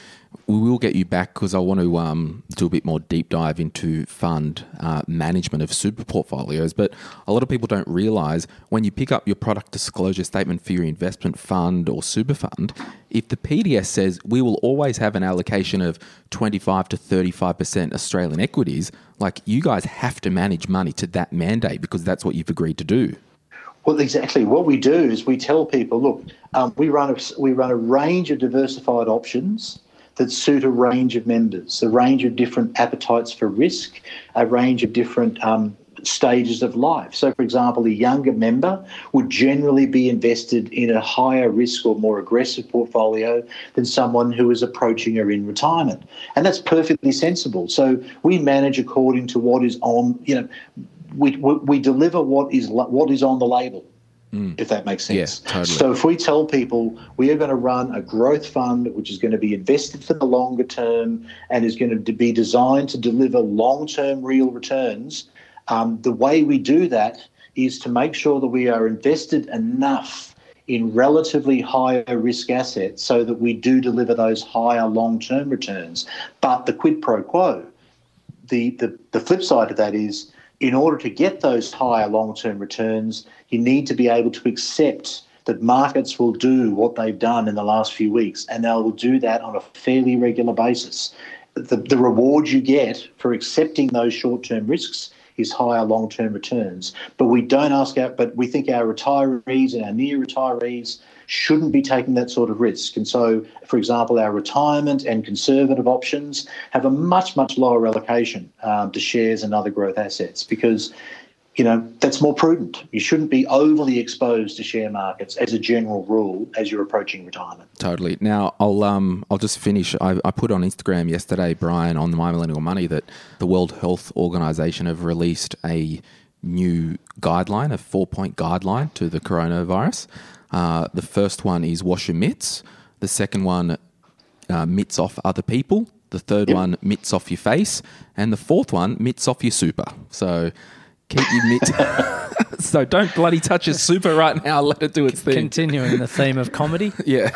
we will get you back because I want to um, do a bit more deep dive into fund uh, management of super portfolios. But a lot of people don't realize when you pick up your product disclosure statement for your investment fund or super fund, if the PDS says we will always have an allocation of 25 to 35% Australian equities, like you guys have to manage money to that mandate because that's what you've agreed to do. Well, exactly. What we do is we tell people, look, um, we run a, we run a range of diversified options that suit a range of members, a range of different appetites for risk, a range of different um, stages of life. So, for example, a younger member would generally be invested in a higher risk or more aggressive portfolio than someone who is approaching or in retirement. And that's perfectly sensible. So, we manage according to what is on, you know, we, we, we deliver what is what is on the label. Mm. If that makes sense. Yeah, totally. So if we tell people we are going to run a growth fund which is going to be invested for the longer term and is going to be designed to deliver long-term real returns, um, the way we do that is to make sure that we are invested enough in relatively higher risk assets so that we do deliver those higher long-term returns. But the quid pro quo, the, the, the flip side of that is in order to get those higher long term returns, you need to be able to accept that markets will do what they've done in the last few weeks, and they will do that on a fairly regular basis. The, the reward you get for accepting those short term risks is higher long term returns. But we don't ask our, but we think our retirees and our near retirees shouldn't be taking that sort of risk. And so, for example, our retirement and conservative options have a much, much lower allocation um, to shares and other growth assets because you know that's more prudent. You shouldn't be overly exposed to share markets as a general rule as you're approaching retirement. Totally. Now I'll um I'll just finish. I, I put on Instagram yesterday, Brian, on My Millennial Money that the World Health Organization have released a new guideline, a four point guideline to the coronavirus. Uh, the first one is wash your mitts. The second one, uh, mitts off other people. The third yep. one, mitts off your face. And the fourth one, mitts off your super. So keep your mitts. so don't bloody touch a super right now. Let it do its thing. Continuing the theme of comedy. yeah,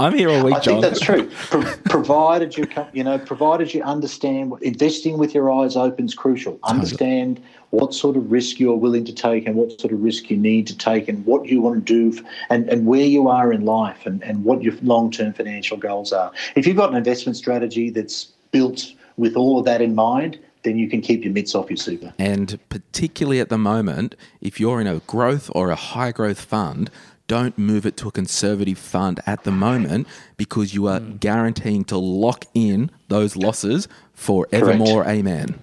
I'm here all week, I John. think that's true. Pro- provided you, you know, provided you understand what investing with your eyes open is crucial. Understand what sort of risk you're willing to take and what sort of risk you need to take and what you want to do and, and where you are in life and, and what your long-term financial goals are. If you've got an investment strategy that's built with all of that in mind, then you can keep your mitts off your super. And particularly at the moment, if you're in a growth or a high growth fund, don't move it to a conservative fund at the moment because you are mm. guaranteeing to lock in those losses forevermore. Amen.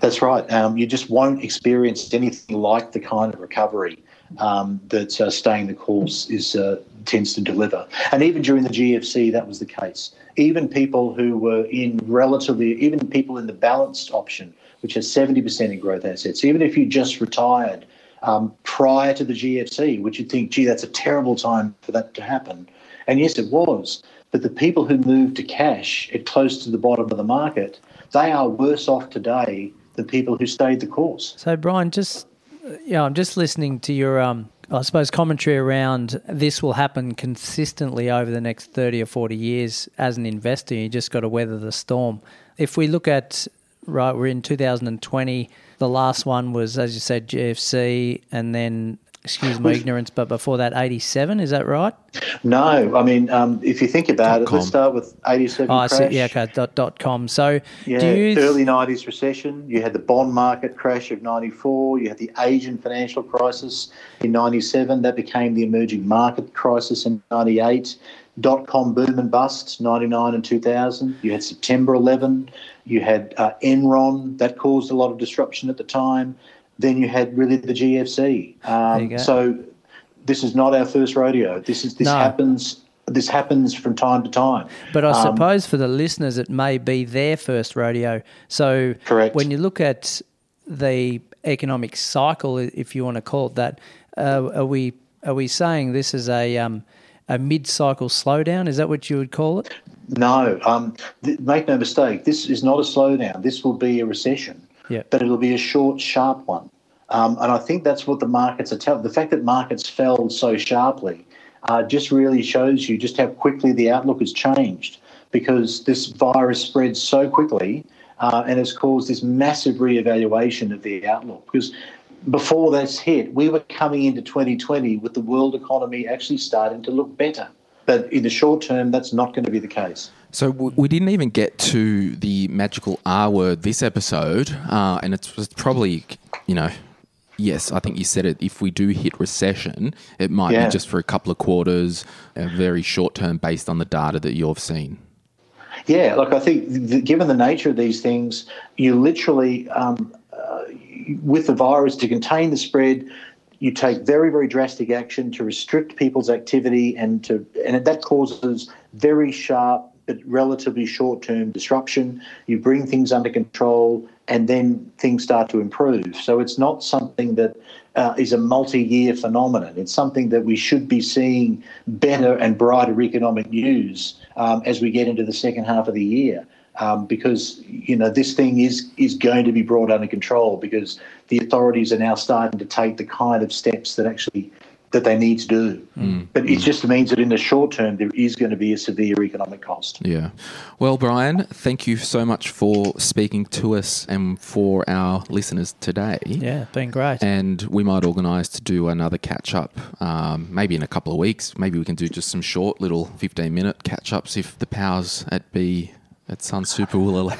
That's right. Um, you just won't experience anything like the kind of recovery um, that uh, staying the course is uh, tends to deliver. And even during the GFC, that was the case. Even people who were in relatively, even people in the balanced option, which has 70% in growth assets, even if you just retired um, prior to the GFC, which you'd think, gee, that's a terrible time for that to happen. And yes, it was. But the people who moved to cash at close to the bottom of the market, they are worse off today than people who stayed the course. So, Brian, just yeah, I'm just listening to your, um, I suppose, commentary around this will happen consistently over the next 30 or 40 years as an investor. You just got to weather the storm. If we look at, right, we're in 2020. The last one was, as you said, GFC, and then excuse my ignorance, but before that, 87, is that right? No, I mean, um, if you think about it, let's start with 87 oh, crash. yeah, okay, dot, dot com. So, yeah, do you early 90s recession, you had the bond market crash of 94, you had the Asian financial crisis in 97, that became the emerging market crisis in 98, dot com boom and bust 99 and 2000, you had September 11, you had uh, Enron, that caused a lot of disruption at the time then you had really the GFC. Um, so this is not our first rodeo. This is this no. happens. This happens from time to time. But I um, suppose for the listeners, it may be their first rodeo. So correct. when you look at the economic cycle, if you want to call it that, uh, are we are we saying this is a um, a mid-cycle slowdown? Is that what you would call it? No. Um, th- make no mistake. This is not a slowdown. This will be a recession yeah. but it'll be a short, sharp one. Um, and I think that's what the markets are telling. The fact that markets fell so sharply uh, just really shows you just how quickly the outlook has changed because this virus spreads so quickly uh, and has caused this massive reevaluation of the outlook. Because before this hit, we were coming into 2020 with the world economy actually starting to look better. But in the short term, that's not going to be the case. So we didn't even get to the magical R word this episode, uh, and it's probably, you know, yes, I think you said it. If we do hit recession, it might yeah. be just for a couple of quarters, very short term, based on the data that you've seen. Yeah, look, I think given the nature of these things, you literally, um, uh, with the virus, to contain the spread, you take very, very drastic action to restrict people's activity, and to and that causes very sharp but relatively short term disruption. You bring things under control, and then things start to improve. So it's not something that uh, is a multi year phenomenon. It's something that we should be seeing better and brighter economic news um, as we get into the second half of the year. Um, because you know this thing is is going to be brought under control because the authorities are now starting to take the kind of steps that actually that they need to do. Mm. But it just means that in the short term, there is going to be a severe economic cost. Yeah. Well, Brian, thank you so much for speaking to us and for our listeners today. Yeah, been great. And we might organise to do another catch up, um, maybe in a couple of weeks. Maybe we can do just some short little 15 minute catch ups if the powers at be at Sunsuper will allow.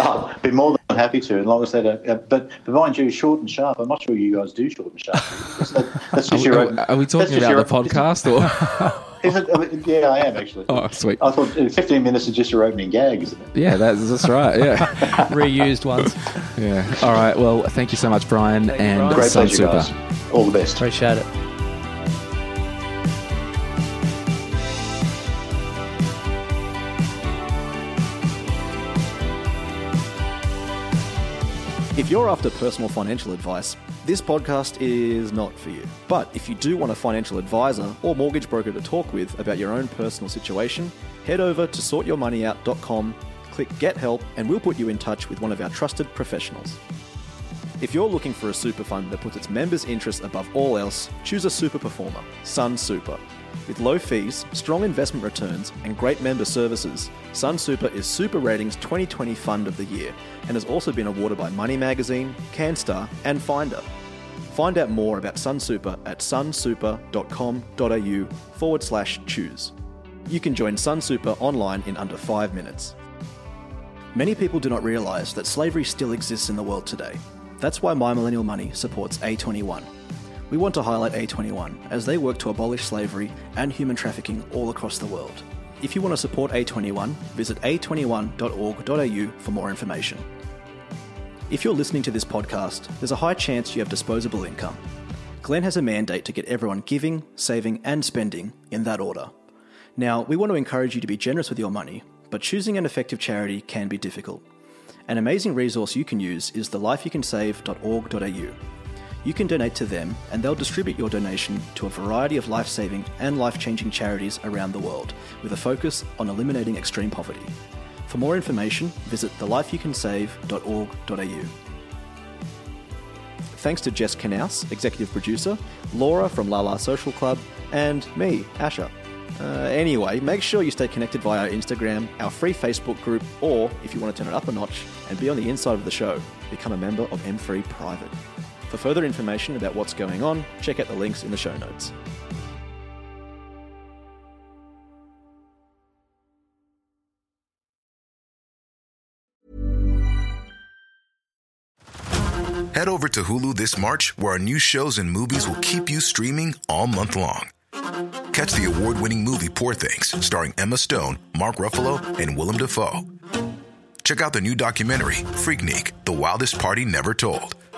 oh, be more than happy to, as long as they don't. Uh, but, but mind you, short and sharp. I'm not sure you guys do short and sharp. That, that's just are, your own, are we talking about the podcast or? Is it, I mean, yeah, I am actually. Oh, sweet. I thought 15 minutes is just your opening gag, isn't it? Yeah, that's, that's right. Yeah. Reused ones. Yeah. All right. Well, thank you so much, Brian. Thank and Brian. Great Sun pleasure, Super. Guys. All the best. Appreciate it. If you're after personal financial advice, this podcast is not for you. But if you do want a financial advisor or mortgage broker to talk with about your own personal situation, head over to sortyourmoneyout.com, click Get Help, and we'll put you in touch with one of our trusted professionals. If you're looking for a super fund that puts its members' interests above all else, choose a super performer, Sunsuper. With low fees, strong investment returns, and great member services, Sunsuper is Super Ratings 2020 Fund of the Year and has also been awarded by Money Magazine, CanStar, and Finder. Find out more about Sunsuper at sunsuper.com.au forward slash choose. You can join Sunsuper online in under five minutes. Many people do not realise that slavery still exists in the world today. That's why My Millennial Money supports A21 we want to highlight A21 as they work to abolish slavery and human trafficking all across the world. If you want to support A21, visit a21.org.au for more information. If you're listening to this podcast, there's a high chance you have disposable income. Glen has a mandate to get everyone giving, saving, and spending in that order. Now, we want to encourage you to be generous with your money, but choosing an effective charity can be difficult. An amazing resource you can use is the lifeyoucansave.org.au. You can donate to them, and they'll distribute your donation to a variety of life saving and life changing charities around the world, with a focus on eliminating extreme poverty. For more information, visit thelifeyoucansave.org.au. Thanks to Jess Knaus, executive producer, Laura from La La Social Club, and me, Asher. Uh, anyway, make sure you stay connected via our Instagram, our free Facebook group, or if you want to turn it up a notch and be on the inside of the show, become a member of M3 Private. For further information about what's going on, check out the links in the show notes. Head over to Hulu this March, where our new shows and movies will keep you streaming all month long. Catch the award winning movie Poor Things, starring Emma Stone, Mark Ruffalo, and Willem Dafoe. Check out the new documentary, Freaknik The Wildest Party Never Told,